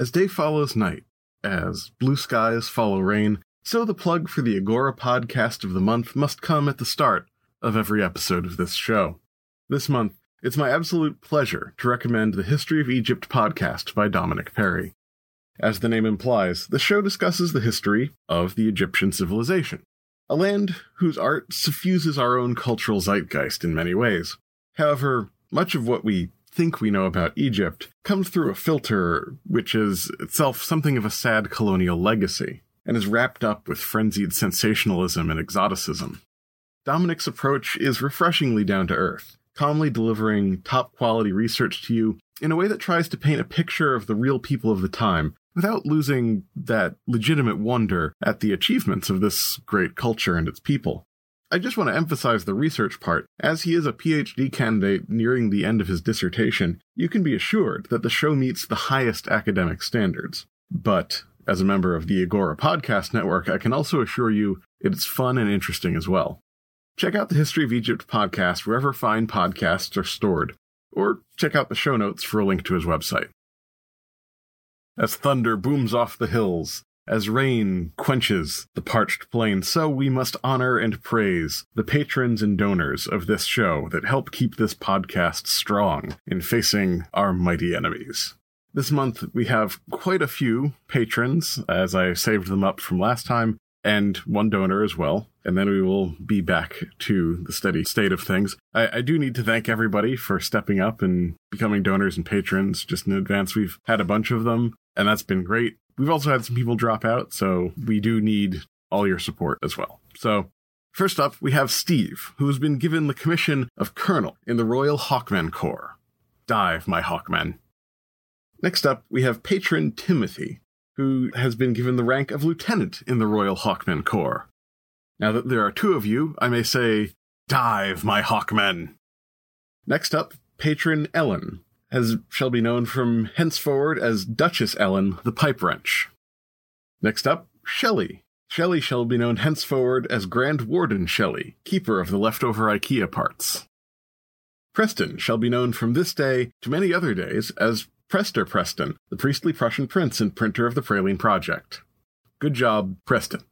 As day follows night, as blue skies follow rain, so the plug for the Agora podcast of the month must come at the start of every episode of this show. This month, it's my absolute pleasure to recommend the History of Egypt podcast by Dominic Perry. As the name implies, the show discusses the history of the Egyptian civilization, a land whose art suffuses our own cultural zeitgeist in many ways. However, much of what we think we know about Egypt comes through a filter which is itself something of a sad colonial legacy, and is wrapped up with frenzied sensationalism and exoticism. Dominic's approach is refreshingly down to earth, calmly delivering top quality research to you in a way that tries to paint a picture of the real people of the time without losing that legitimate wonder at the achievements of this great culture and its people. I just want to emphasize the research part. As he is a PhD candidate nearing the end of his dissertation, you can be assured that the show meets the highest academic standards. But as a member of the Agora Podcast Network, I can also assure you it's fun and interesting as well. Check out the History of Egypt podcast wherever fine podcasts are stored, or check out the show notes for a link to his website. As thunder booms off the hills, as rain quenches the parched plain, so we must honor and praise the patrons and donors of this show that help keep this podcast strong in facing our mighty enemies. This month we have quite a few patrons, as I saved them up from last time, and one donor as well. And then we will be back to the steady state of things. I, I, do need to thank everybody for stepping up and becoming donors and patrons just in advance. We've had a bunch of them, and that's been great. We've also had some people drop out, so we do need all your support as well. So, first up, we have Steve, who has been given the commission of Colonel in the Royal Hawkman Corps. Dive, my Hawkmen. Next up, we have patron Timothy, who has been given the rank of lieutenant in the Royal Hawkman Corps. Now that there are two of you, I may say, Dive, my Hawkmen! Next up, patron Ellen, as shall be known from henceforward as Duchess Ellen the Pipe Wrench. Next up, Shelley. Shelley shall be known henceforward as Grand Warden Shelley, keeper of the leftover IKEA parts. Preston shall be known from this day to many other days as Prester Preston, the priestly Prussian prince and printer of the Praline Project. Good job, Preston.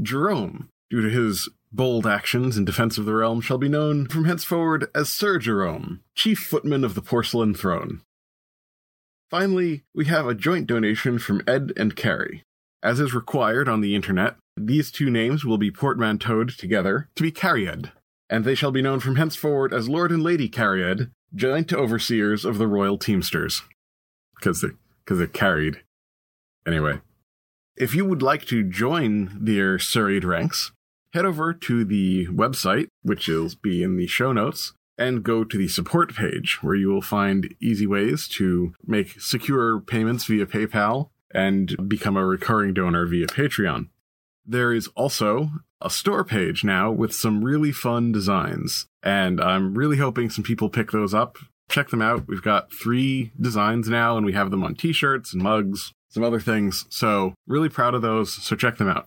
Jerome, due to his bold actions in defense of the realm, shall be known from henceforward as Sir Jerome, chief footman of the porcelain throne. Finally, we have a joint donation from Ed and Carrie. As is required on the internet, these two names will be portmanteaued together to be Carried, and they shall be known from henceforward as Lord and Lady Carried, joint overseers of the Royal Teamsters. Because they, cause they're carried. Anyway, if you would like to join their serried ranks, head over to the website, which will be in the show notes, and go to the support page where you will find easy ways to make secure payments via PayPal and become a recurring donor via Patreon. There is also a store page now with some really fun designs, and I'm really hoping some people pick those up. Check them out. We've got three designs now, and we have them on t shirts and mugs, some other things. So, really proud of those. So, check them out.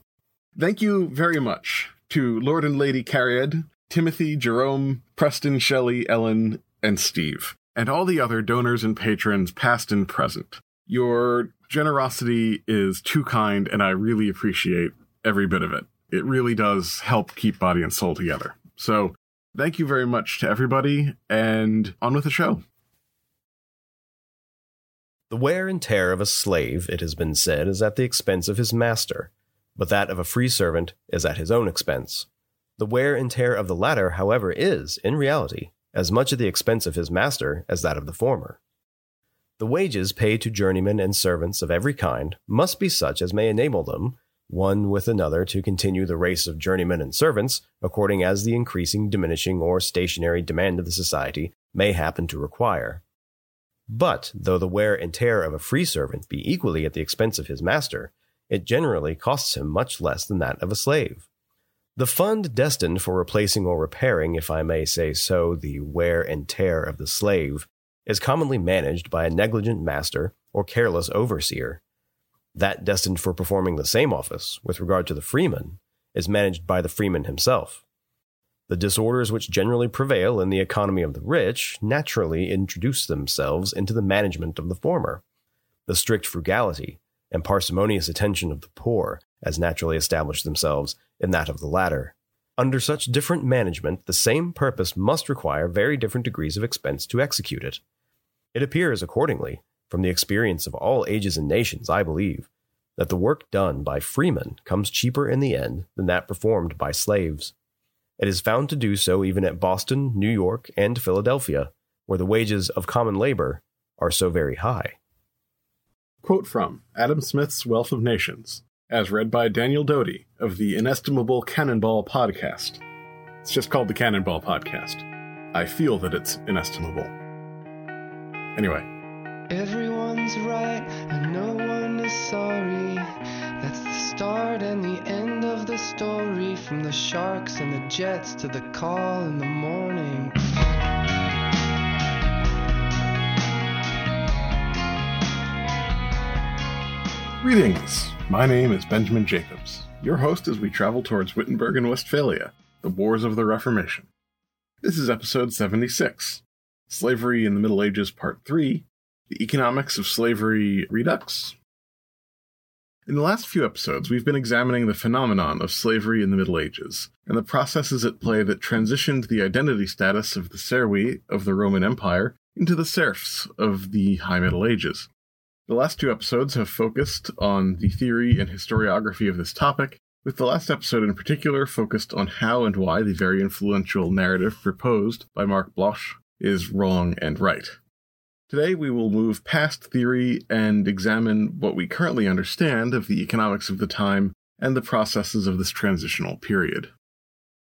Thank you very much to Lord and Lady Carried, Timothy, Jerome, Preston, Shelley, Ellen, and Steve, and all the other donors and patrons, past and present. Your generosity is too kind, and I really appreciate every bit of it it really does help keep body and soul together. So thank you very much to everybody and on with the show. The wear and tear of a slave, it has been said, is at the expense of his master, but that of a free servant is at his own expense. The wear and tear of the latter, however, is, in reality, as much at the expense of his master as that of the former. The wages paid to journeymen and servants of every kind must be such as may enable them, one with another, to continue the race of journeymen and servants, according as the increasing, diminishing, or stationary demand of the society may happen to require. But, though the wear and tear of a free servant be equally at the expense of his master, it generally costs him much less than that of a slave. The fund destined for replacing or repairing, if I may say so, the wear and tear of the slave is commonly managed by a negligent master or careless overseer. That destined for performing the same office, with regard to the freeman, is managed by the freeman himself. The disorders which generally prevail in the economy of the rich naturally introduce themselves into the management of the former. The strict frugality and parsimonious attention of the poor as naturally establish themselves in that of the latter. Under such different management, the same purpose must require very different degrees of expense to execute it. It appears, accordingly, from the experience of all ages and nations, I believe, that the work done by freemen comes cheaper in the end than that performed by slaves. It is found to do so even at Boston, New York, and Philadelphia, where the wages of common labor are so very high. Quote from Adam Smith's Wealth of Nations as read by Daniel Doty of the Inestimable Cannonball Podcast. It's just called the Cannonball Podcast. I feel that it's inestimable. Anyway. Everyone's right and no one is sorry. That's the start and the end of the story. From the sharks and the jets to the call in the morning. Greetings. My name is Benjamin Jacobs, your host as we travel towards Wittenberg and Westphalia, the Wars of the Reformation. This is episode 76 Slavery in the Middle Ages, Part 3 The Economics of Slavery Redux. In the last few episodes, we've been examining the phenomenon of slavery in the Middle Ages and the processes at play that transitioned the identity status of the servi of the Roman Empire into the serfs of the High Middle Ages. The last two episodes have focused on the theory and historiography of this topic, with the last episode in particular focused on how and why the very influential narrative proposed by Marc Bloch is wrong and right. Today we will move past theory and examine what we currently understand of the economics of the time and the processes of this transitional period.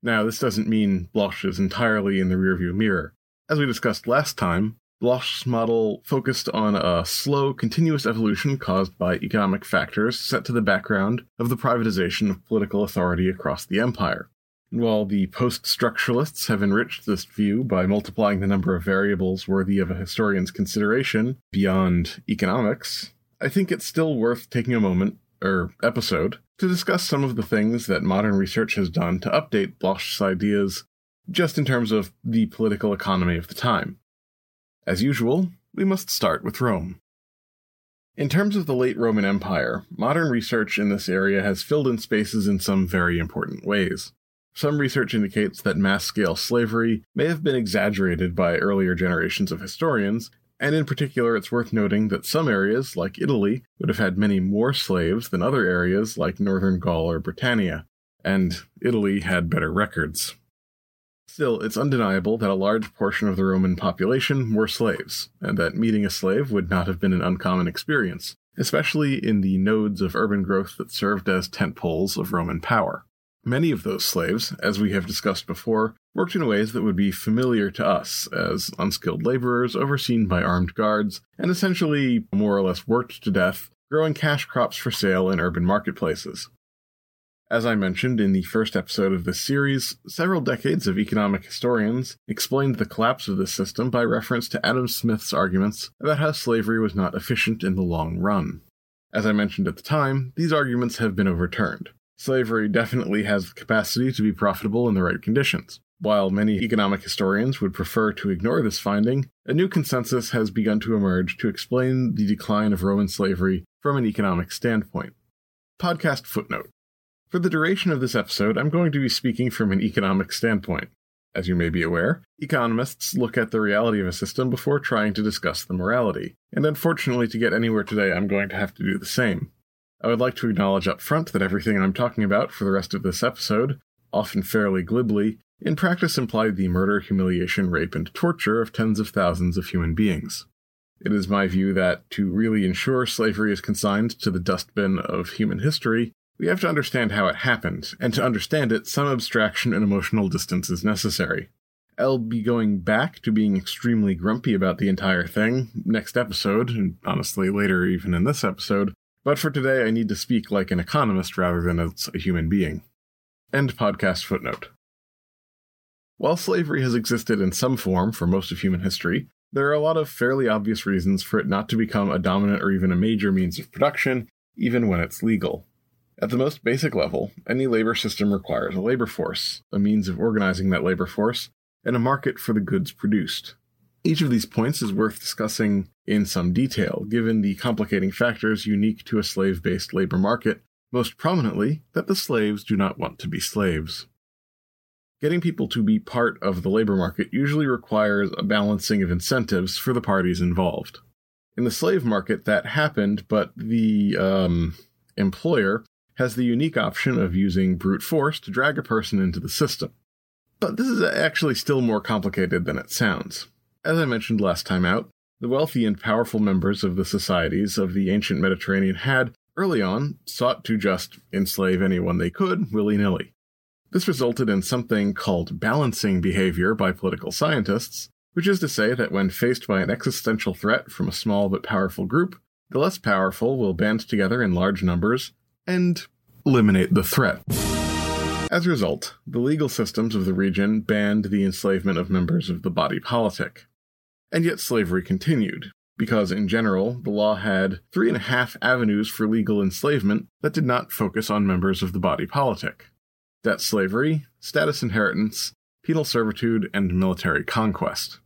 Now, this doesn't mean Bloch is entirely in the rearview mirror. As we discussed last time, Bloch's model focused on a slow, continuous evolution caused by economic factors set to the background of the privatization of political authority across the empire. And while the post structuralists have enriched this view by multiplying the number of variables worthy of a historian's consideration beyond economics, I think it's still worth taking a moment, or episode, to discuss some of the things that modern research has done to update Bloch's ideas just in terms of the political economy of the time. As usual, we must start with Rome. In terms of the late Roman Empire, modern research in this area has filled in spaces in some very important ways. Some research indicates that mass scale slavery may have been exaggerated by earlier generations of historians, and in particular, it's worth noting that some areas, like Italy, would have had many more slaves than other areas like northern Gaul or Britannia, and Italy had better records. Still, it's undeniable that a large portion of the Roman population were slaves, and that meeting a slave would not have been an uncommon experience, especially in the nodes of urban growth that served as tent poles of Roman power. Many of those slaves, as we have discussed before, worked in ways that would be familiar to us as unskilled laborers overseen by armed guards, and essentially more or less worked to death, growing cash crops for sale in urban marketplaces. As I mentioned in the first episode of this series, several decades of economic historians explained the collapse of this system by reference to Adam Smith's arguments about how slavery was not efficient in the long run. As I mentioned at the time, these arguments have been overturned. Slavery definitely has the capacity to be profitable in the right conditions. While many economic historians would prefer to ignore this finding, a new consensus has begun to emerge to explain the decline of Roman slavery from an economic standpoint. Podcast footnote for the duration of this episode, I'm going to be speaking from an economic standpoint. As you may be aware, economists look at the reality of a system before trying to discuss the morality, and unfortunately, to get anywhere today, I'm going to have to do the same. I would like to acknowledge up front that everything I'm talking about for the rest of this episode, often fairly glibly, in practice implied the murder, humiliation, rape, and torture of tens of thousands of human beings. It is my view that to really ensure slavery is consigned to the dustbin of human history, we have to understand how it happened, and to understand it, some abstraction and emotional distance is necessary. I'll be going back to being extremely grumpy about the entire thing next episode, and honestly later even in this episode, but for today I need to speak like an economist rather than as a human being. End podcast footnote. While slavery has existed in some form for most of human history, there are a lot of fairly obvious reasons for it not to become a dominant or even a major means of production, even when it's legal. At the most basic level, any labor system requires a labor force, a means of organizing that labor force, and a market for the goods produced. Each of these points is worth discussing in some detail, given the complicating factors unique to a slave based labor market, most prominently, that the slaves do not want to be slaves. Getting people to be part of the labor market usually requires a balancing of incentives for the parties involved. In the slave market, that happened, but the um, employer has the unique option of using brute force to drag a person into the system. But this is actually still more complicated than it sounds. As I mentioned last time out, the wealthy and powerful members of the societies of the ancient Mediterranean had, early on, sought to just enslave anyone they could willy nilly. This resulted in something called balancing behavior by political scientists, which is to say that when faced by an existential threat from a small but powerful group, the less powerful will band together in large numbers and eliminate the threat. As a result, the legal systems of the region banned the enslavement of members of the body politic. And yet slavery continued, because in general, the law had three and a half avenues for legal enslavement that did not focus on members of the body politic debt slavery, status inheritance, penal servitude, and military conquest.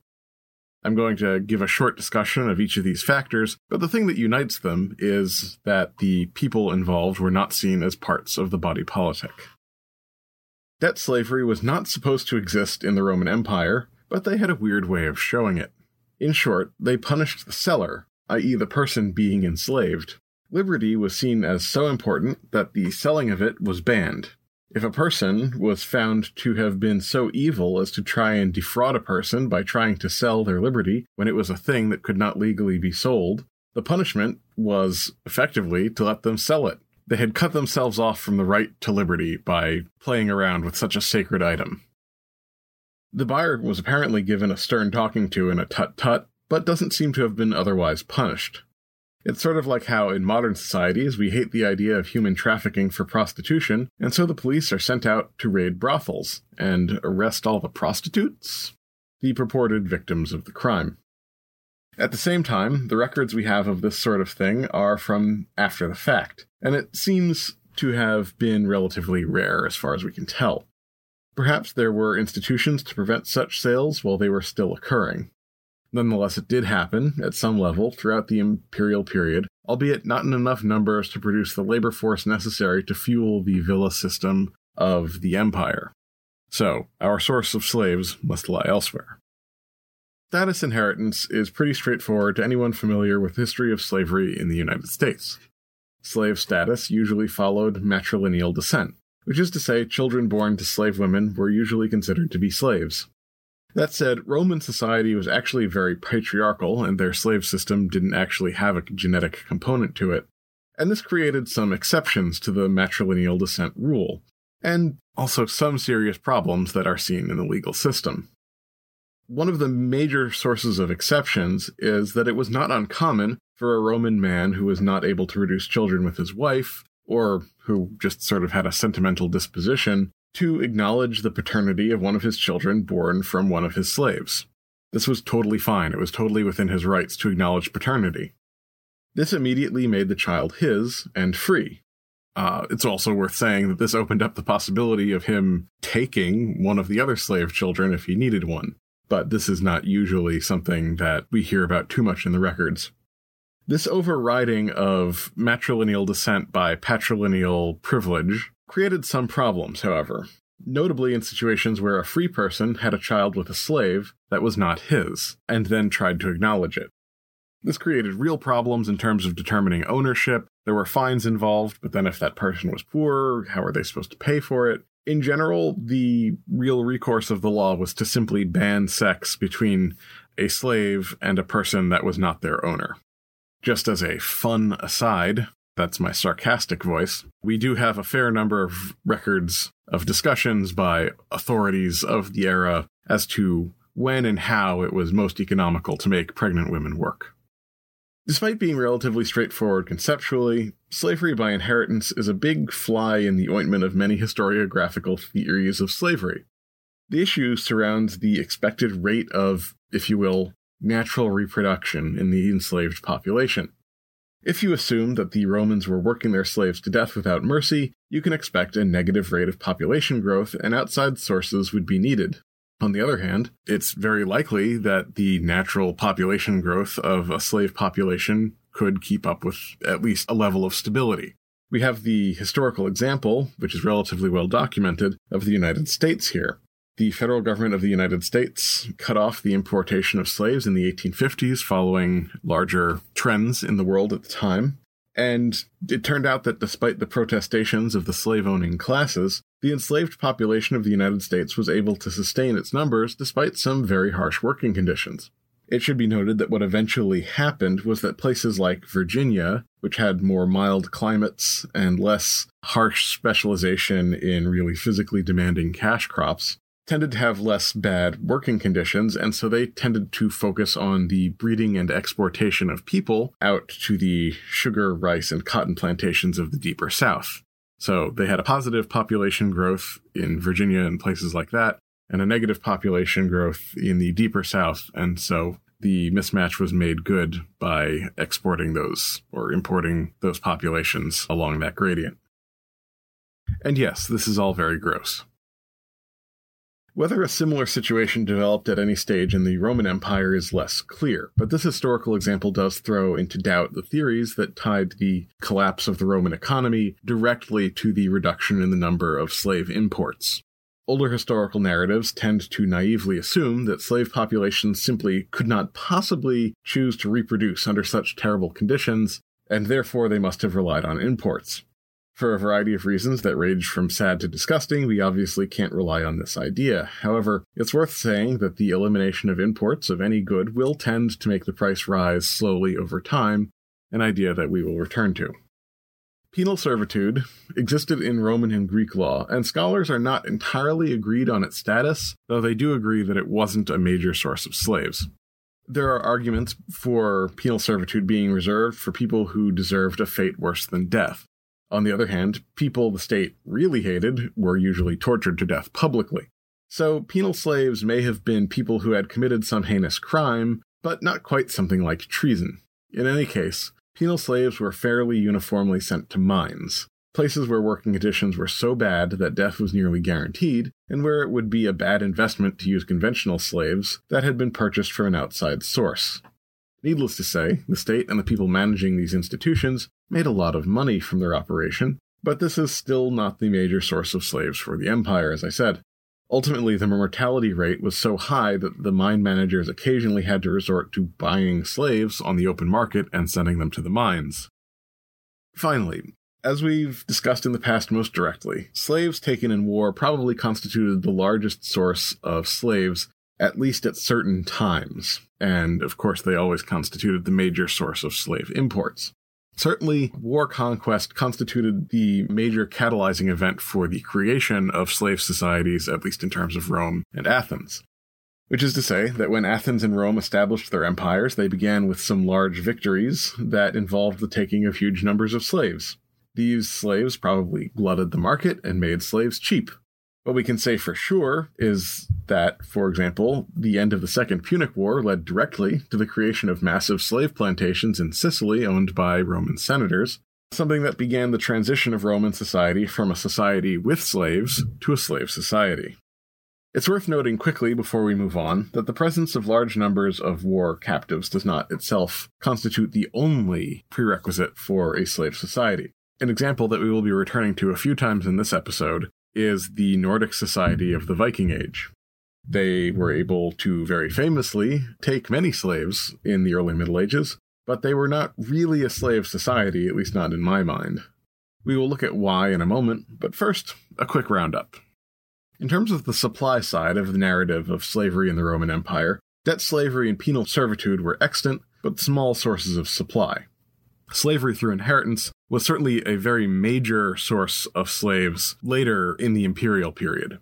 I'm going to give a short discussion of each of these factors, but the thing that unites them is that the people involved were not seen as parts of the body politic. Debt slavery was not supposed to exist in the Roman Empire, but they had a weird way of showing it. In short, they punished the seller, i.e., the person being enslaved. Liberty was seen as so important that the selling of it was banned, if a person was found to have been so evil as to try and defraud a person by trying to sell their liberty when it was a thing that could not legally be sold, the punishment was effectively to let them sell it. They had cut themselves off from the right to liberty by playing around with such a sacred item. The buyer was apparently given a stern talking to and a tut tut, but doesn't seem to have been otherwise punished. It's sort of like how in modern societies we hate the idea of human trafficking for prostitution, and so the police are sent out to raid brothels and arrest all the prostitutes, the purported victims of the crime. At the same time, the records we have of this sort of thing are from after the fact, and it seems to have been relatively rare as far as we can tell. Perhaps there were institutions to prevent such sales while they were still occurring. Nonetheless, it did happen at some level throughout the imperial period, albeit not in enough numbers to produce the labor force necessary to fuel the villa system of the empire. So, our source of slaves must lie elsewhere. Status inheritance is pretty straightforward to anyone familiar with the history of slavery in the United States. Slave status usually followed matrilineal descent, which is to say, children born to slave women were usually considered to be slaves. That said, Roman society was actually very patriarchal, and their slave system didn't actually have a genetic component to it. And this created some exceptions to the matrilineal descent rule, and also some serious problems that are seen in the legal system. One of the major sources of exceptions is that it was not uncommon for a Roman man who was not able to produce children with his wife, or who just sort of had a sentimental disposition, to acknowledge the paternity of one of his children born from one of his slaves. This was totally fine. It was totally within his rights to acknowledge paternity. This immediately made the child his and free. Uh, it's also worth saying that this opened up the possibility of him taking one of the other slave children if he needed one, but this is not usually something that we hear about too much in the records. This overriding of matrilineal descent by patrilineal privilege created some problems, however. notably in situations where a free person had a child with a slave that was not his, and then tried to acknowledge it. This created real problems in terms of determining ownership. There were fines involved, but then if that person was poor, how are they supposed to pay for it? In general, the real recourse of the law was to simply ban sex between a slave and a person that was not their owner. Just as a fun aside, that's my sarcastic voice, we do have a fair number of records of discussions by authorities of the era as to when and how it was most economical to make pregnant women work. Despite being relatively straightforward conceptually, slavery by inheritance is a big fly in the ointment of many historiographical theories of slavery. The issue surrounds the expected rate of, if you will, natural reproduction in the enslaved population. If you assume that the Romans were working their slaves to death without mercy, you can expect a negative rate of population growth and outside sources would be needed, on the other hand, it's very likely that the natural population growth of a slave population could keep up with at least a level of stability. We have the historical example, which is relatively well documented, of the United States here. The federal government of the United States cut off the importation of slaves in the 1850s following larger trends in the world at the time. And it turned out that despite the protestations of the slave owning classes, the enslaved population of the United States was able to sustain its numbers despite some very harsh working conditions. It should be noted that what eventually happened was that places like Virginia, which had more mild climates and less harsh specialization in really physically demanding cash crops, tended to have less bad working conditions, and so they tended to focus on the breeding and exportation of people out to the sugar, rice, and cotton plantations of the deeper South. So they had a positive population growth in Virginia and places like that, and a negative population growth in the deeper South. And so the mismatch was made good by exporting those or importing those populations along that gradient. And yes, this is all very gross. Whether a similar situation developed at any stage in the Roman Empire is less clear, but this historical example does throw into doubt the theories that tied the collapse of the Roman economy directly to the reduction in the number of slave imports. Older historical narratives tend to naively assume that slave populations simply could not possibly choose to reproduce under such terrible conditions, and therefore they must have relied on imports. For a variety of reasons that range from sad to disgusting, we obviously can't rely on this idea. However, it's worth saying that the elimination of imports of any good will tend to make the price rise slowly over time, an idea that we will return to. Penal servitude existed in Roman and Greek law, and scholars are not entirely agreed on its status, though they do agree that it wasn't a major source of slaves. There are arguments for penal servitude being reserved for people who deserved a fate worse than death. On the other hand, people the state really hated were usually tortured to death publicly. So penal slaves may have been people who had committed some heinous crime, but not quite something like treason. In any case, penal slaves were fairly uniformly sent to mines, places where working conditions were so bad that death was nearly guaranteed, and where it would be a bad investment to use conventional slaves that had been purchased from an outside source. Needless to say, the state and the people managing these institutions made a lot of money from their operation, but this is still not the major source of slaves for the empire, as I said. Ultimately, the mortality rate was so high that the mine managers occasionally had to resort to buying slaves on the open market and sending them to the mines. Finally, as we've discussed in the past most directly, slaves taken in war probably constituted the largest source of slaves at least at certain times, and of course they always constituted the major source of slave imports. Certainly, war conquest constituted the major catalyzing event for the creation of slave societies, at least in terms of Rome and Athens. Which is to say that when Athens and Rome established their empires, they began with some large victories that involved the taking of huge numbers of slaves. These slaves probably glutted the market and made slaves cheap, what we can say for sure is that, for example, the end of the Second Punic War led directly to the creation of massive slave plantations in Sicily owned by Roman senators, something that began the transition of Roman society from a society with slaves to a slave society. It's worth noting quickly before we move on that the presence of large numbers of war captives does not itself constitute the only prerequisite for a slave society. An example that we will be returning to a few times in this episode is the Nordic society of the Viking Age. They were able to very famously take many slaves in the early Middle Ages, but they were not really a slave society, at least not in my mind. We will look at why in a moment, but first, a quick roundup. In terms of the supply side of the narrative of slavery in the Roman Empire, debt slavery and penal servitude were extant, but small sources of supply. Slavery through inheritance was certainly a very major source of slaves later in the imperial period.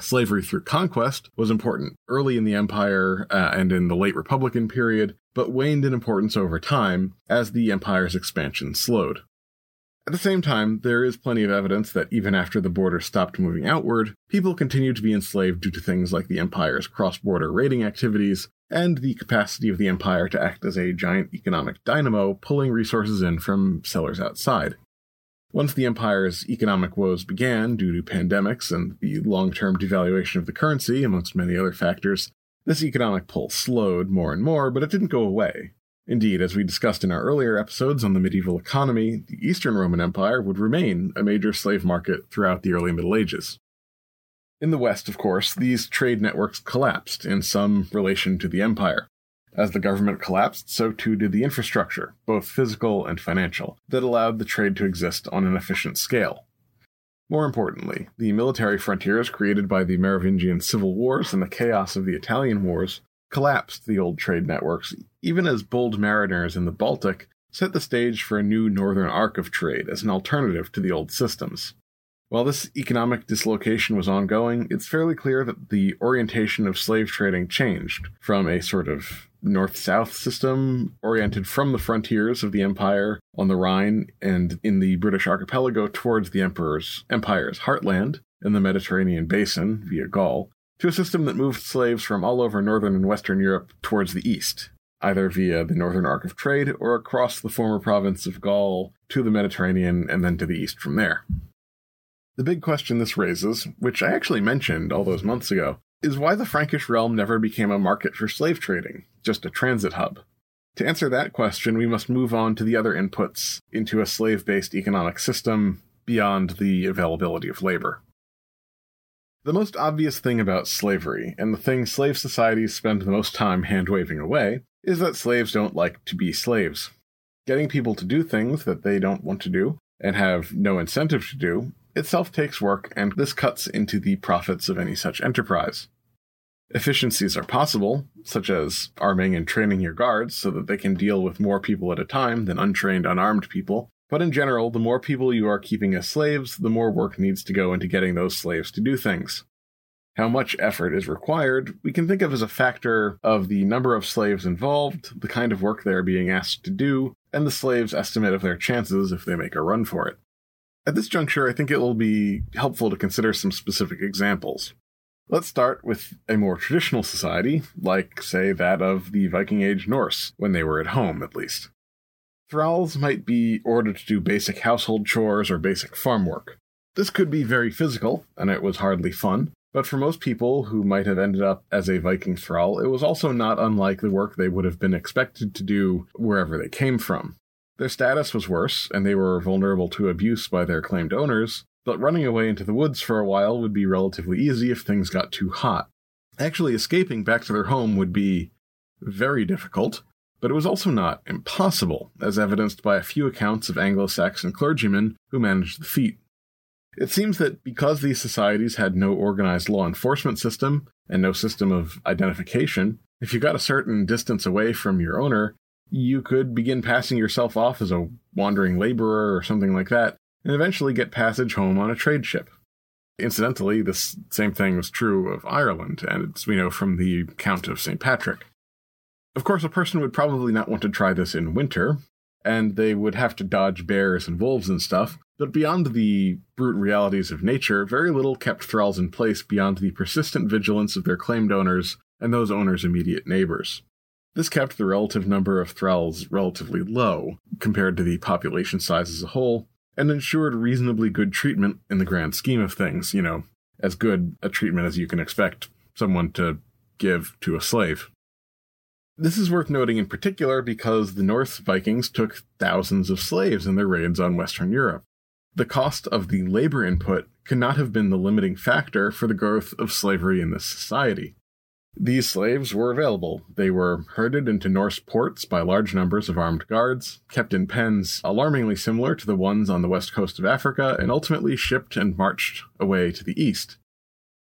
Slavery through conquest was important early in the empire uh, and in the late Republican period, but waned in importance over time as the empire's expansion slowed. At the same time, there is plenty of evidence that even after the border stopped moving outward, people continued to be enslaved due to things like the empire's cross border raiding activities and the capacity of the empire to act as a giant economic dynamo, pulling resources in from sellers outside. Once the empire's economic woes began due to pandemics and the long term devaluation of the currency, amongst many other factors, this economic pull slowed more and more, but it didn't go away. Indeed, as we discussed in our earlier episodes on the medieval economy, the Eastern Roman Empire would remain a major slave market throughout the early Middle Ages. In the West, of course, these trade networks collapsed in some relation to the empire. As the government collapsed, so too did the infrastructure, both physical and financial, that allowed the trade to exist on an efficient scale. More importantly, the military frontiers created by the Merovingian civil wars and the chaos of the Italian wars collapsed the old trade networks, even as bold mariners in the Baltic set the stage for a new northern arc of trade as an alternative to the old systems. While this economic dislocation was ongoing, it's fairly clear that the orientation of slave trading changed from a sort of north south system oriented from the frontiers of the empire on the Rhine and in the British archipelago towards the emperor's empire's heartland in the Mediterranean basin via Gaul to a system that moved slaves from all over northern and western Europe towards the east, either via the northern arc of trade or across the former province of Gaul to the Mediterranean and then to the east from there. The big question this raises, which I actually mentioned all those months ago, is why the Frankish realm never became a market for slave trading, just a transit hub. To answer that question, we must move on to the other inputs into a slave based economic system beyond the availability of labor. The most obvious thing about slavery, and the thing slave societies spend the most time hand waving away, is that slaves don't like to be slaves. Getting people to do things that they don't want to do and have no incentive to do itself takes work, and this cuts into the profits of any such enterprise. Efficiencies are possible, such as arming and training your guards so that they can deal with more people at a time than untrained, unarmed people. But in general, the more people you are keeping as slaves, the more work needs to go into getting those slaves to do things. How much effort is required, we can think of as a factor of the number of slaves involved, the kind of work they are being asked to do, and the slave's estimate of their chances if they make a run for it. At this juncture, I think it will be helpful to consider some specific examples. Let's start with a more traditional society, like, say, that of the Viking Age Norse, when they were at home, at least. Thralls might be ordered to do basic household chores or basic farm work. This could be very physical, and it was hardly fun, but for most people who might have ended up as a Viking thrall, it was also not unlike the work they would have been expected to do wherever they came from. Their status was worse, and they were vulnerable to abuse by their claimed owners, but running away into the woods for a while would be relatively easy if things got too hot. Actually, escaping back to their home would be very difficult, but it was also not impossible, as evidenced by a few accounts of Anglo Saxon clergymen who managed the feat. It seems that because these societies had no organized law enforcement system and no system of identification, if you got a certain distance away from your owner, you could begin passing yourself off as a wandering laborer or something like that, and eventually get passage home on a trade ship. Incidentally, this same thing was true of Ireland, and it's we know from the Count of St. Patrick. Of course, a person would probably not want to try this in winter, and they would have to dodge bears and wolves and stuff, but beyond the brute realities of nature, very little kept thralls in place beyond the persistent vigilance of their claimed owners and those owners' immediate neighbors. This kept the relative number of thralls relatively low compared to the population size as a whole, and ensured reasonably good treatment in the grand scheme of things, you know, as good a treatment as you can expect someone to give to a slave. This is worth noting in particular because the Norse Vikings took thousands of slaves in their raids on Western Europe. the cost of the labor input cannot have been the limiting factor for the growth of slavery in this society. These slaves were available. They were herded into Norse ports by large numbers of armed guards, kept in pens alarmingly similar to the ones on the west coast of Africa, and ultimately shipped and marched away to the east.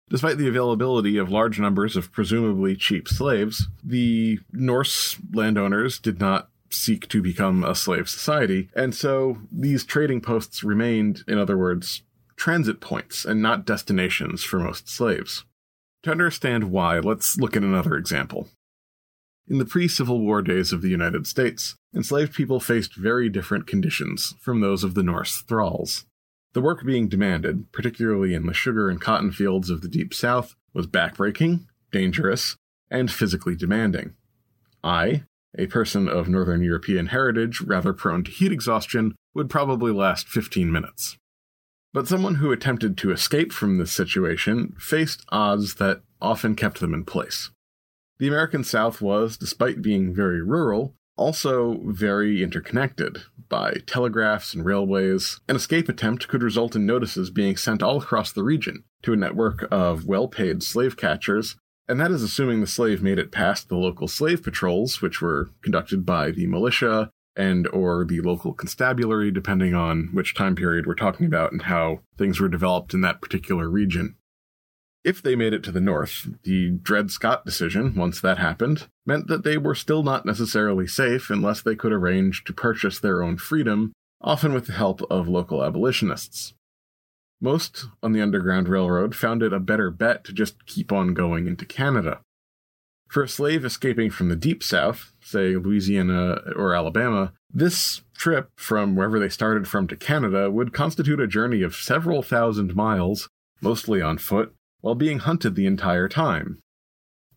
Despite the availability of large numbers of presumably cheap slaves, the Norse landowners did not seek to become a slave society, and so these trading posts remained, in other words, transit points and not destinations for most slaves. To understand why, let's look at another example. In the pre Civil War days of the United States, enslaved people faced very different conditions from those of the Norse thralls. The work being demanded, particularly in the sugar and cotton fields of the Deep South, was backbreaking, dangerous, and physically demanding. I, a person of Northern European heritage rather prone to heat exhaustion, would probably last 15 minutes. But someone who attempted to escape from this situation faced odds that often kept them in place. The American South was, despite being very rural, also very interconnected by telegraphs and railways. An escape attempt could result in notices being sent all across the region to a network of well paid slave catchers, and that is assuming the slave made it past the local slave patrols, which were conducted by the militia and or the local constabulary depending on which time period we're talking about and how things were developed in that particular region. If they made it to the north, the Dred Scott decision, once that happened, meant that they were still not necessarily safe unless they could arrange to purchase their own freedom, often with the help of local abolitionists. Most on the Underground Railroad found it a better bet to just keep on going into Canada. For a slave escaping from the deep south, say Louisiana or Alabama, this trip from wherever they started from to Canada would constitute a journey of several thousand miles, mostly on foot, while being hunted the entire time.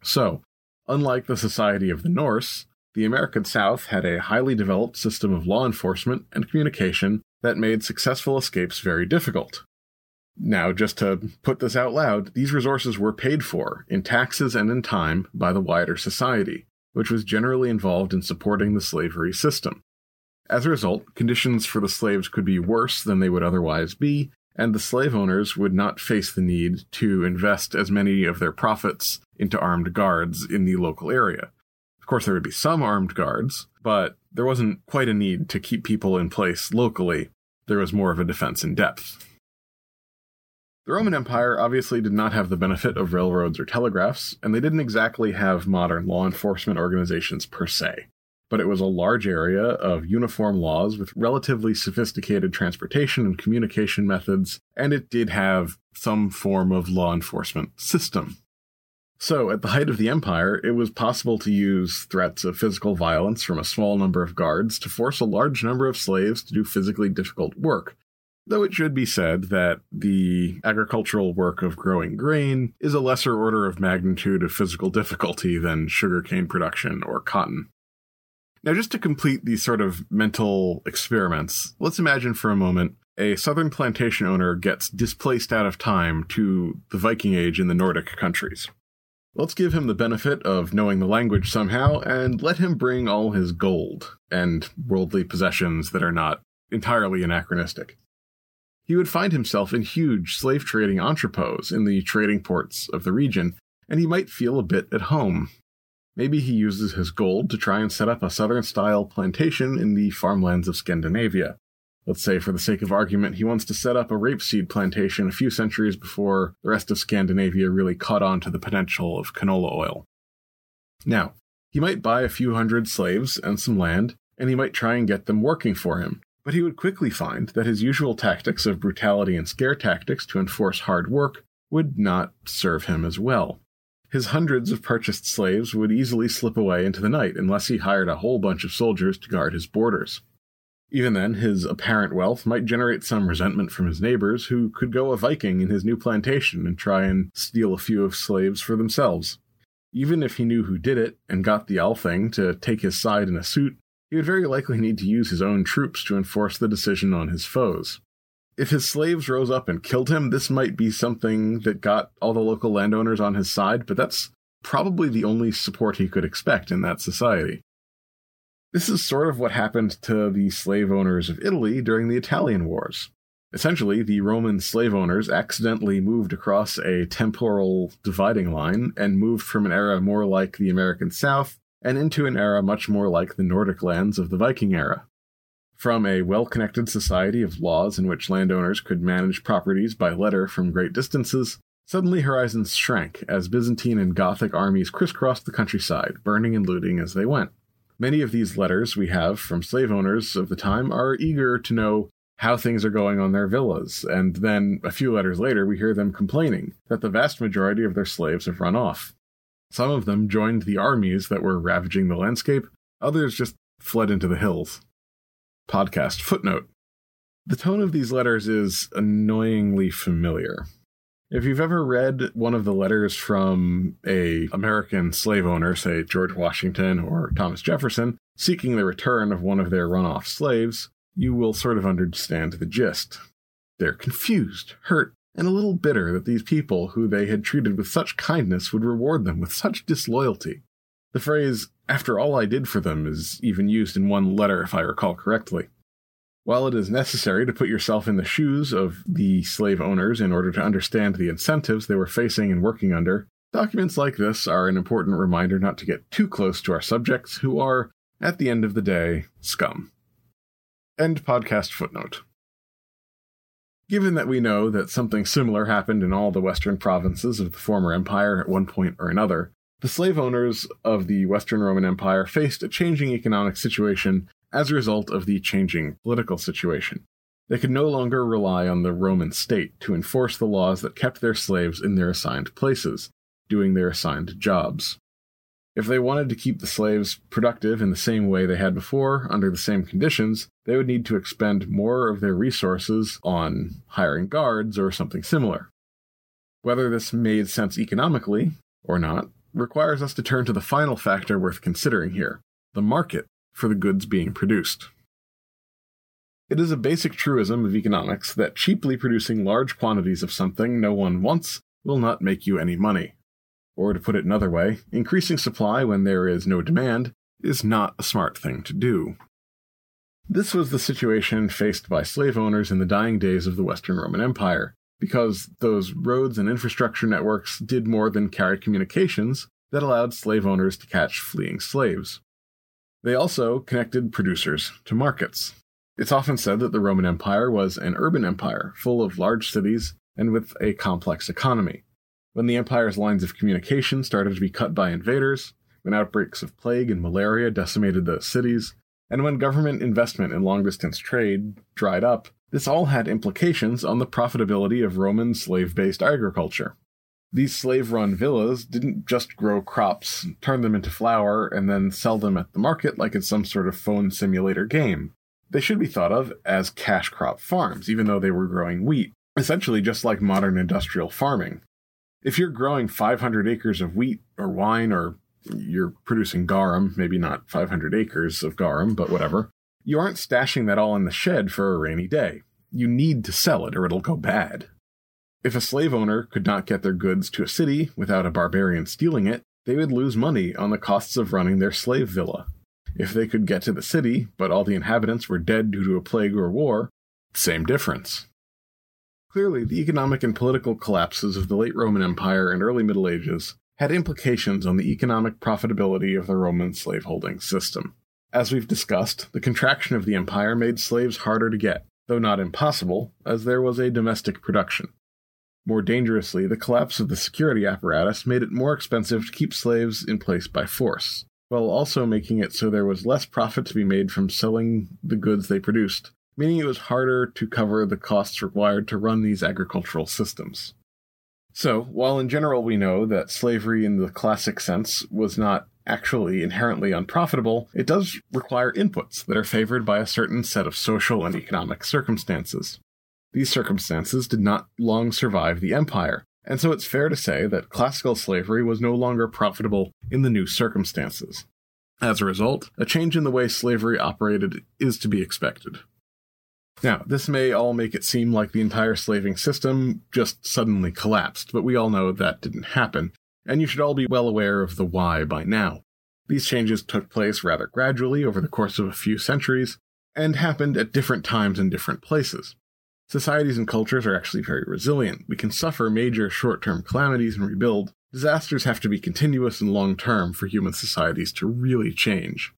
So, unlike the Society of the Norse, the American South had a highly developed system of law enforcement and communication that made successful escapes very difficult. Now, just to put this out loud, these resources were paid for in taxes and in time by the wider society, which was generally involved in supporting the slavery system. As a result, conditions for the slaves could be worse than they would otherwise be, and the slave owners would not face the need to invest as many of their profits into armed guards in the local area. Of course, there would be some armed guards, but there wasn't quite a need to keep people in place locally. There was more of a defense in depth. The Roman Empire obviously did not have the benefit of railroads or telegraphs, and they didn't exactly have modern law enforcement organizations per se. But it was a large area of uniform laws with relatively sophisticated transportation and communication methods, and it did have some form of law enforcement system. So, at the height of the empire, it was possible to use threats of physical violence from a small number of guards to force a large number of slaves to do physically difficult work, Though it should be said that the agricultural work of growing grain is a lesser order of magnitude of physical difficulty than sugarcane production or cotton. Now, just to complete these sort of mental experiments, let's imagine for a moment a southern plantation owner gets displaced out of time to the Viking Age in the Nordic countries. Let's give him the benefit of knowing the language somehow and let him bring all his gold and worldly possessions that are not entirely anachronistic he would find himself in huge slave trading entrepôts in the trading ports of the region, and he might feel a bit at home. Maybe he uses his gold to try and set up a southern style plantation in the farmlands of Scandinavia. Let's say, for the sake of argument, he wants to set up a rapeseed plantation a few centuries before the rest of Scandinavia really caught on to the potential of canola oil. Now, he might buy a few hundred slaves and some land, and he might try and get them working for him, but he would quickly find that his usual tactics of brutality and scare tactics to enforce hard work would not serve him as well. His hundreds of purchased slaves would easily slip away into the night unless he hired a whole bunch of soldiers to guard his borders. Even then, his apparent wealth might generate some resentment from his neighbors who could go a Viking in his new plantation and try and steal a few of slaves for themselves. Even if he knew who did it and got the Althing to take his side in a suit, he would very likely need to use his own troops to enforce the decision on his foes. If his slaves rose up and killed him, this might be something that got all the local landowners on his side, but that's probably the only support he could expect in that society. This is sort of what happened to the slave owners of Italy during the Italian Wars. Essentially, the Roman slave owners accidentally moved across a temporal dividing line and moved from an era more like the American South and into an era much more like the Nordic lands of the Viking era. From a well connected society of laws in which landowners could manage properties by letter from great distances, suddenly horizons shrank as Byzantine and Gothic armies crisscrossed the countryside, burning and looting as they went. Many of these letters we have from slave owners of the time are eager to know how things are going on their villas, and then a few letters later we hear them complaining that the vast majority of their slaves have run off. Some of them joined the armies that were ravaging the landscape, others just fled into the hills. Podcast footnote. The tone of these letters is annoyingly familiar. If you've ever read one of the letters from a American slave owner, say George Washington or Thomas Jefferson, seeking the return of one of their runoff slaves, you will sort of understand the gist. They're confused, hurt, and a little bitter that these people who they had treated with such kindness would reward them with such disloyalty. The phrase, after all I did for them, is even used in one letter, if I recall correctly. While it is necessary to put yourself in the shoes of the slave owners in order to understand the incentives they were facing and working under, documents like this are an important reminder not to get too close to our subjects, who are, at the end of the day, scum. End podcast footnote. Given that we know that something similar happened in all the western provinces of the former empire at one point or another, the slave owners of the Western Roman Empire faced a changing economic situation as a result of the changing political situation. They could no longer rely on the Roman state to enforce the laws that kept their slaves in their assigned places, doing their assigned jobs. If they wanted to keep the slaves productive in the same way they had before, under the same conditions, they would need to expend more of their resources on hiring guards or something similar. Whether this made sense economically or not requires us to turn to the final factor worth considering here the market for the goods being produced. It is a basic truism of economics that cheaply producing large quantities of something no one wants will not make you any money. Or to put it another way, increasing supply when there is no demand is not a smart thing to do. This was the situation faced by slave owners in the dying days of the Western Roman Empire, because those roads and infrastructure networks did more than carry communications that allowed slave owners to catch fleeing slaves. They also connected producers to markets. It's often said that the Roman Empire was an urban empire, full of large cities and with a complex economy when the empire's lines of communication started to be cut by invaders, when outbreaks of plague and malaria decimated the cities, and when government investment in long distance trade dried up, this all had implications on the profitability of Roman slave based agriculture. These slave run villas didn't just grow crops, turn them into flour, and then sell them at the market like it's some sort of phone simulator game. They should be thought of as cash crop farms, even though they were growing wheat, essentially just like modern industrial farming if you're growing 500 acres of wheat or wine or you're producing garum, maybe not 500 acres of garum, but whatever, you aren't stashing that all in the shed for a rainy day. You need to sell it or it'll go bad. If a slave owner could not get their goods to a city without a barbarian stealing it, they would lose money on the costs of running their slave villa. If they could get to the city, but all the inhabitants were dead due to a plague or war, same difference. Clearly, the economic and political collapses of the late Roman Empire and early Middle Ages had implications on the economic profitability of the Roman slaveholding system. As we've discussed, the contraction of the empire made slaves harder to get, though not impossible, as there was a domestic production. More dangerously, the collapse of the security apparatus made it more expensive to keep slaves in place by force, while also making it so there was less profit to be made from selling the goods they produced, meaning it was harder to cover the costs required to run these agricultural systems. So, while in general we know that slavery in the classic sense was not actually inherently unprofitable, it does require inputs that are favored by a certain set of social and economic circumstances. These circumstances did not long survive the empire, and so it's fair to say that classical slavery was no longer profitable in the new circumstances. As a result, a change in the way slavery operated is to be expected. Now, this may all make it seem like the entire slaving system just suddenly collapsed, but we all know that didn't happen, and you should all be well aware of the why by now. These changes took place rather gradually over the course of a few centuries, and happened at different times in different places. Societies and cultures are actually very resilient. We can suffer major short term calamities and rebuild. Disasters have to be continuous and long term for human societies to really change.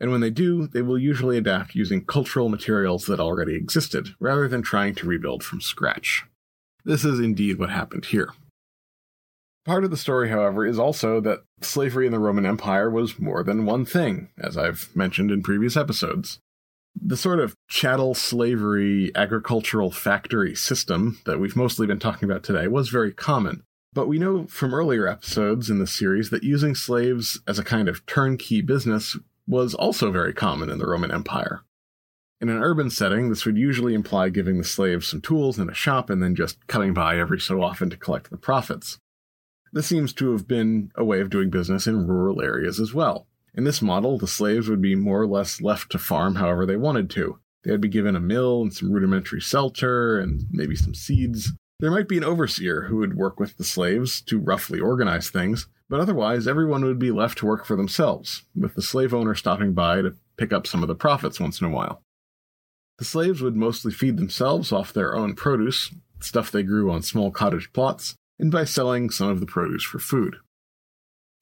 And when they do, they will usually adapt using cultural materials that already existed, rather than trying to rebuild from scratch. This is indeed what happened here. Part of the story, however, is also that slavery in the Roman Empire was more than one thing, as I've mentioned in previous episodes. The sort of chattel slavery agricultural factory system that we've mostly been talking about today was very common. But we know from earlier episodes in the series that using slaves as a kind of turnkey business was also very common in the Roman Empire. In an urban setting, this would usually imply giving the slaves some tools and a shop and then just cutting by every so often to collect the profits. This seems to have been a way of doing business in rural areas as well. In this model, the slaves would be more or less left to farm however they wanted to. They would be given a mill and some rudimentary shelter and maybe some seeds. There might be an overseer who would work with the slaves to roughly organize things, but otherwise everyone would be left to work for themselves, with the slave owner stopping by to pick up some of the profits once in a while. The slaves would mostly feed themselves off their own produce, stuff they grew on small cottage plots, and by selling some of the produce for food.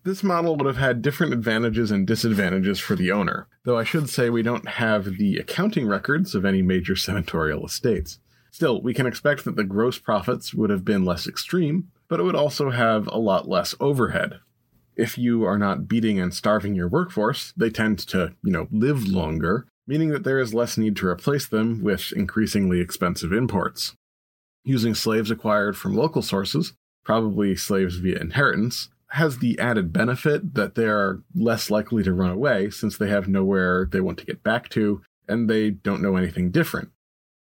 This model would have had different advantages and disadvantages for the owner, though I should say we don't have the accounting records of any major senatorial estates. Still, we can expect that the gross profits would have been less extreme, but it would also have a lot less overhead. If you are not beating and starving your workforce, they tend to, you know, live longer, meaning that there is less need to replace them with increasingly expensive imports. Using slaves acquired from local sources probably slaves via inheritance, has the added benefit that they are less likely to run away since they have nowhere they want to get back to and they don't know anything different.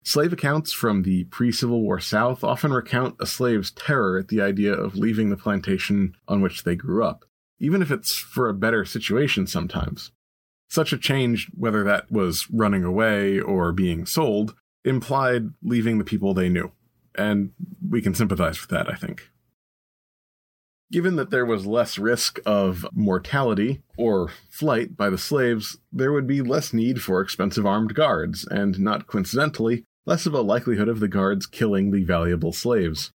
Slave accounts from the pre Civil War South often recount a slave's terror at the idea of leaving the plantation on which they grew up, even if it's for a better situation sometimes. Such a change, whether that was running away or being sold, implied leaving the people they knew. And we can sympathize with that, I think. Given that there was less risk of mortality or flight by the slaves, there would be less need for expensive armed guards, and not coincidentally, less of a likelihood of the guards killing the valuable slaves.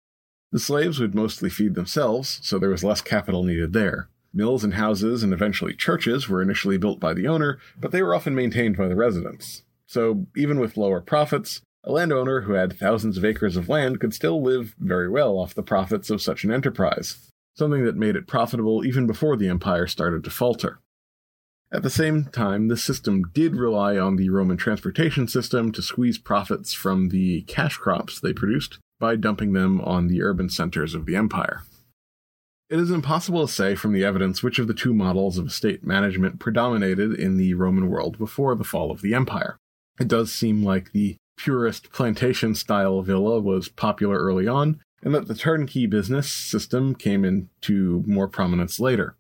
The slaves would mostly feed themselves, so there was less capital needed there. Mills and houses and eventually churches were initially built by the owner, but they were often maintained by the residents. So, even with lower profits, a landowner who had thousands of acres of land could still live very well off the profits of such an enterprise something that made it profitable even before the empire started to falter. At the same time, this system did rely on the Roman transportation system to squeeze profits from the cash crops they produced by dumping them on the urban centers of the empire. It is impossible to say from the evidence which of the two models of estate management predominated in the Roman world before the fall of the empire. It does seem like the purist plantation style villa was popular early on, and that the turnkey business system came into more prominence later.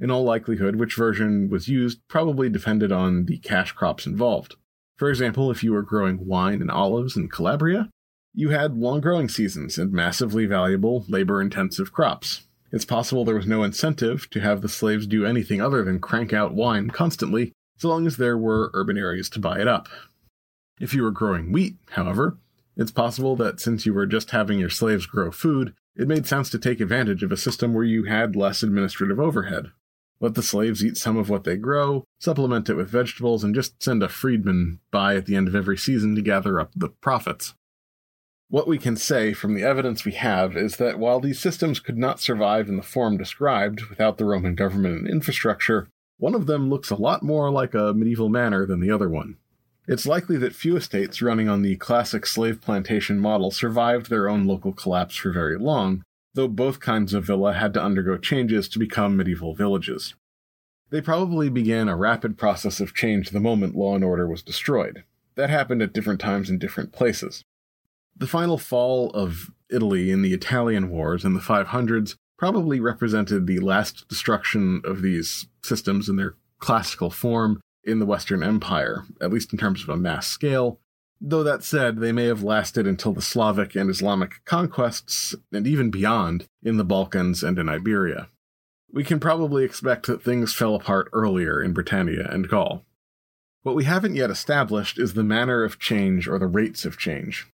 In all likelihood, which version was used probably depended on the cash crops involved. For example, if you were growing wine and olives in Calabria, you had long growing seasons and massively valuable, labor intensive crops. It's possible there was no incentive to have the slaves do anything other than crank out wine constantly, so long as there were urban areas to buy it up. If you were growing wheat, however, it's possible that since you were just having your slaves grow food, it made sense to take advantage of a system where you had less administrative overhead. Let the slaves eat some of what they grow, supplement it with vegetables, and just send a freedman by at the end of every season to gather up the profits. What we can say from the evidence we have is that while these systems could not survive in the form described without the Roman government and infrastructure, one of them looks a lot more like a medieval manor than the other one. It's likely that few estates running on the classic slave plantation model survived their own local collapse for very long, though both kinds of villa had to undergo changes to become medieval villages. They probably began a rapid process of change the moment law and order was destroyed. That happened at different times in different places. The final fall of Italy in the Italian Wars in the 500s probably represented the last destruction of these systems in their classical form in the Western Empire, at least in terms of a mass scale. Though that said, they may have lasted until the Slavic and Islamic conquests, and even beyond, in the Balkans and in Iberia. We can probably expect that things fell apart earlier in Britannia and Gaul. What we haven't yet established is the manner of change or the rates of change.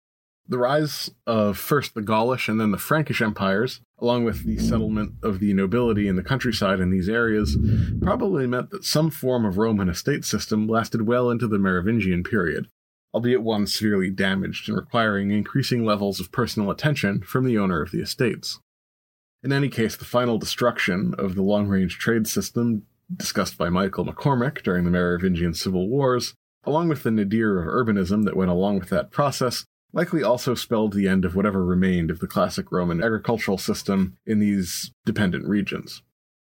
The rise of first the Gaulish and then the Frankish empires, along with the settlement of the nobility in the countryside in these areas, probably meant that some form of Roman estate system lasted well into the Merovingian period, albeit one severely damaged and requiring increasing levels of personal attention from the owner of the estates. In any case, the final destruction of the long range trade system discussed by Michael McCormick during the Merovingian civil wars, along with the nadir of urbanism that went along with that process, likely also spelled the end of whatever remained of the classic Roman agricultural system in these dependent regions.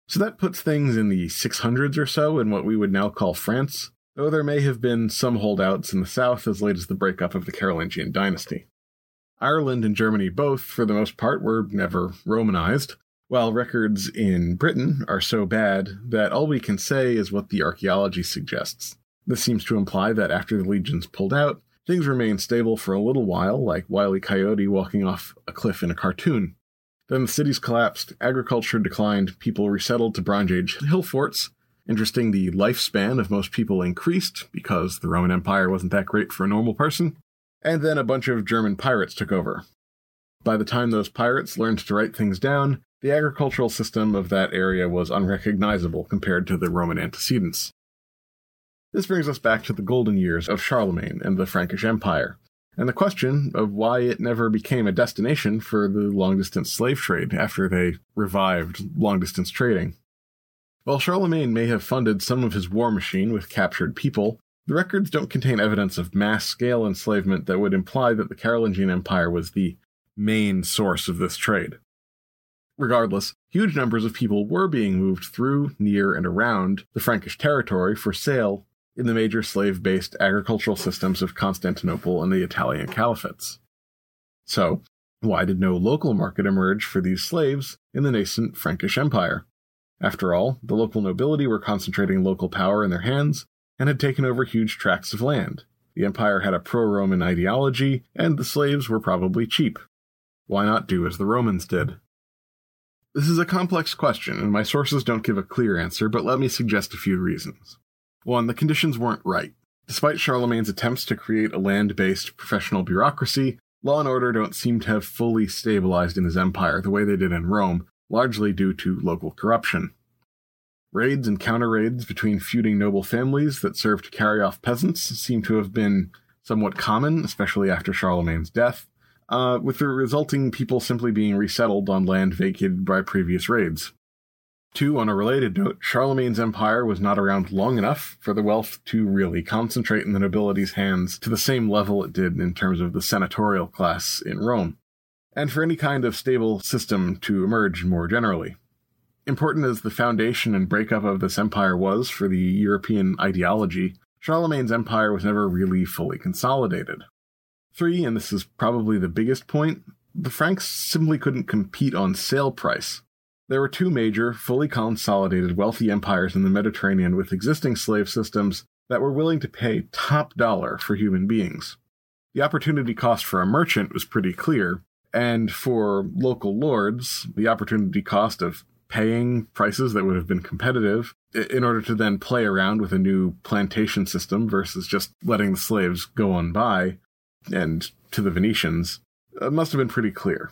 So that puts things in the 600s or so in what we would now call France, though there may have been some holdouts in the south as late as the breakup of the Carolingian dynasty. Ireland and Germany both, for the most part, were never Romanized, while records in Britain are so bad that all we can say is what the archaeology suggests. This seems to imply that after the legions pulled out, things remained stable for a little while, like Wile E. Coyote walking off a cliff in a cartoon. Then the cities collapsed, agriculture declined, people resettled to Bronze Age hill forts. Interesting, the lifespan of most people increased because the Roman Empire wasn't that great for a normal person. And then a bunch of German pirates took over. By the time those pirates learned to write things down, the agricultural system of that area was unrecognizable compared to the Roman antecedents. This brings us back to the golden years of Charlemagne and the Frankish Empire, and the question of why it never became a destination for the long distance slave trade after they revived long distance trading. While Charlemagne may have funded some of his war machine with captured people, the records don't contain evidence of mass scale enslavement that would imply that the Carolingian Empire was the main source of this trade. Regardless, huge numbers of people were being moved through, near, and around the Frankish territory for sale in the major slave based agricultural systems of Constantinople and the Italian caliphates. So, why did no local market emerge for these slaves in the nascent Frankish Empire? After all, the local nobility were concentrating local power in their hands and had taken over huge tracts of land. The empire had a pro Roman ideology, and the slaves were probably cheap. Why not do as the Romans did? This is a complex question, and my sources don't give a clear answer, but let me suggest a few reasons. One, the conditions weren't right. Despite Charlemagne's attempts to create a land based professional bureaucracy, law and order don't seem to have fully stabilized in his empire the way they did in Rome, largely due to local corruption. Raids and counter raids between feuding noble families that served to carry off peasants seem to have been somewhat common, especially after Charlemagne's death, uh, with the resulting people simply being resettled on land vacated by previous raids. Two, on a related note, Charlemagne's empire was not around long enough for the wealth to really concentrate in the nobility's hands to the same level it did in terms of the senatorial class in Rome, and for any kind of stable system to emerge more generally. Important as the foundation and breakup of this empire was for the European ideology, Charlemagne's empire was never really fully consolidated. Three, and this is probably the biggest point, the Franks simply couldn't compete on sale price. There were two major, fully consolidated, wealthy empires in the Mediterranean with existing slave systems that were willing to pay top dollar for human beings. The opportunity cost for a merchant was pretty clear, and for local lords, the opportunity cost of paying prices that would have been competitive in order to then play around with a new plantation system versus just letting the slaves go on by and to the Venetians uh, must have been pretty clear.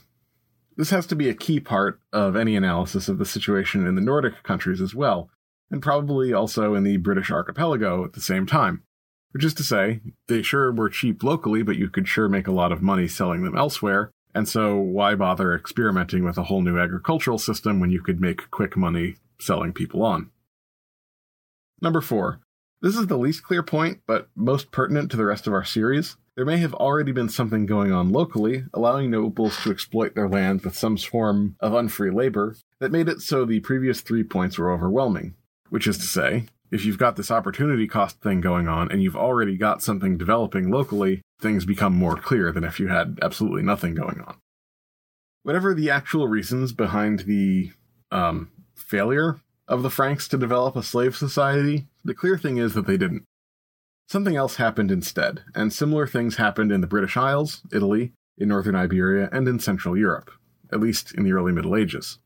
This has to be a key part of any analysis of the situation in the Nordic countries as well, and probably also in the British archipelago at the same time. Which is to say, they sure were cheap locally, but you could sure make a lot of money selling them elsewhere, and so why bother experimenting with a whole new agricultural system when you could make quick money selling people on? Number four. This is the least clear point, but most pertinent to the rest of our series. There may have already been something going on locally, allowing nobles to exploit their land with some form of unfree labor, that made it so the previous three points were overwhelming. Which is to say, if you've got this opportunity cost thing going on and you've already got something developing locally, things become more clear than if you had absolutely nothing going on. Whatever the actual reasons behind the um, failure of the Franks to develop a slave society, the clear thing is that they didn't. Something else happened instead, and similar things happened in the British Isles, Italy, in northern Iberia, and in Central Europe, at least in the early Middle Ages.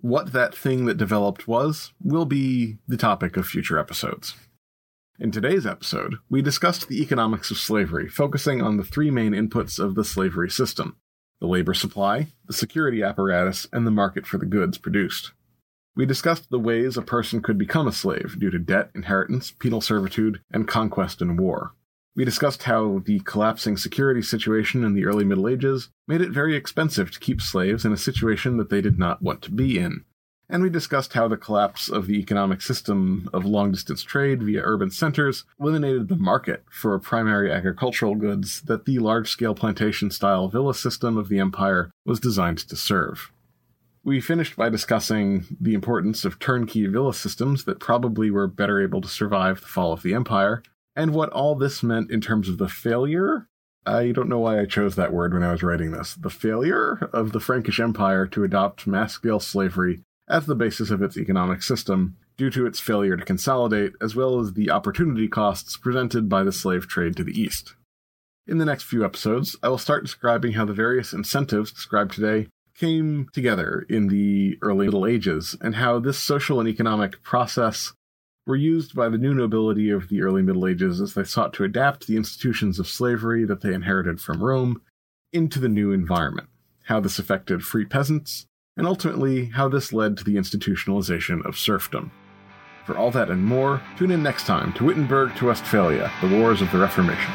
What that thing that developed was will be the topic of future episodes. In today's episode, we discussed the economics of slavery, focusing on the three main inputs of the slavery system the labor supply, the security apparatus, and the market for the goods produced. We discussed the ways a person could become a slave due to debt, inheritance, penal servitude, and conquest and war. We discussed how the collapsing security situation in the early Middle Ages made it very expensive to keep slaves in a situation that they did not want to be in. And we discussed how the collapse of the economic system of long distance trade via urban centers eliminated the market for primary agricultural goods that the large scale plantation style villa system of the empire was designed to serve. We finished by discussing the importance of turnkey villa systems that probably were better able to survive the fall of the empire, and what all this meant in terms of the failure. I don't know why I chose that word when I was writing this. The failure of the Frankish Empire to adopt mass scale slavery as the basis of its economic system due to its failure to consolidate, as well as the opportunity costs presented by the slave trade to the east. In the next few episodes, I will start describing how the various incentives described today came together in the early Middle Ages, and how this social and economic process were used by the new nobility of the early Middle Ages as they sought to adapt the institutions of slavery that they inherited from Rome into the new environment, how this affected free peasants, and ultimately how this led to the institutionalization of serfdom. For all that and more, tune in next time to Wittenberg to Westphalia, the Wars of the Reformation.